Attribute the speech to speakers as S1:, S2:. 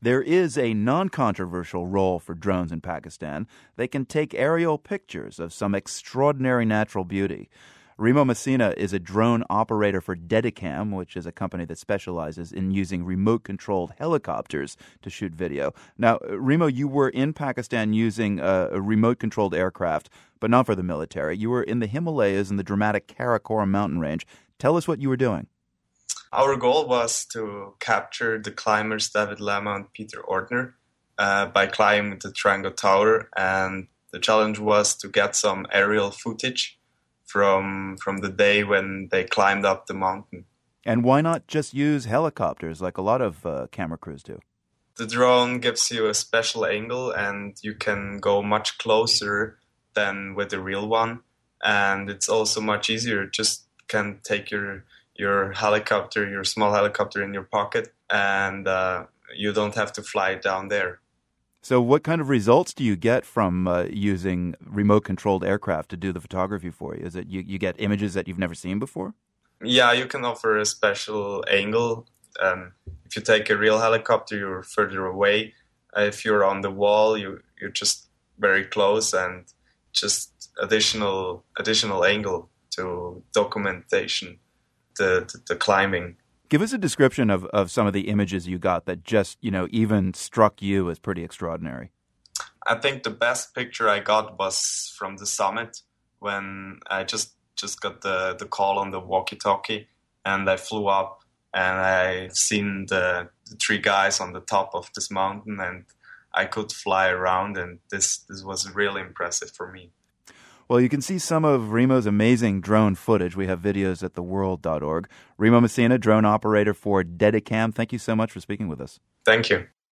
S1: There is a non controversial role for drones in Pakistan. They can take aerial pictures of some extraordinary natural beauty. Remo Mesina is a drone operator for Dedicam, which is a company that specializes in using remote controlled helicopters to shoot video. Now, Remo, you were in Pakistan using a, a remote controlled aircraft, but not for the military. You were in the Himalayas in the dramatic Karakoram mountain range. Tell us what you were doing.
S2: Our goal was to capture the climbers David Lama and Peter Ortner uh, by climbing the Trango Tower, and the challenge was to get some aerial footage from from the day when they climbed up the mountain.
S1: And why not just use helicopters like a lot of uh, camera crews do?
S2: The drone gives you a special angle, and you can go much closer than with the real one. And it's also much easier. Just can take your your helicopter, your small helicopter in your pocket, and uh, you don't have to fly down there.
S1: So, what kind of results do you get from uh, using remote controlled aircraft to do the photography for you? Is it you, you get images that you've never seen before?
S2: Yeah, you can offer a special angle. Um, if you take a real helicopter, you're further away. Uh, if you're on the wall, you you're just very close and just additional additional angle to documentation the, the, the climbing.
S1: Give us a description of, of some of the images you got that just, you know, even struck you as pretty extraordinary.
S2: I think the best picture I got was from the summit when I just just got the, the call on the walkie-talkie and I flew up and I seen the, the three guys on the top of this mountain and I could fly around and this this was really impressive for me.
S1: Well, you can see some of Remo's amazing drone footage. We have videos at theworld.org. Remo Mesina, drone operator for Dedicam. Thank you so much for speaking with us.
S2: Thank you.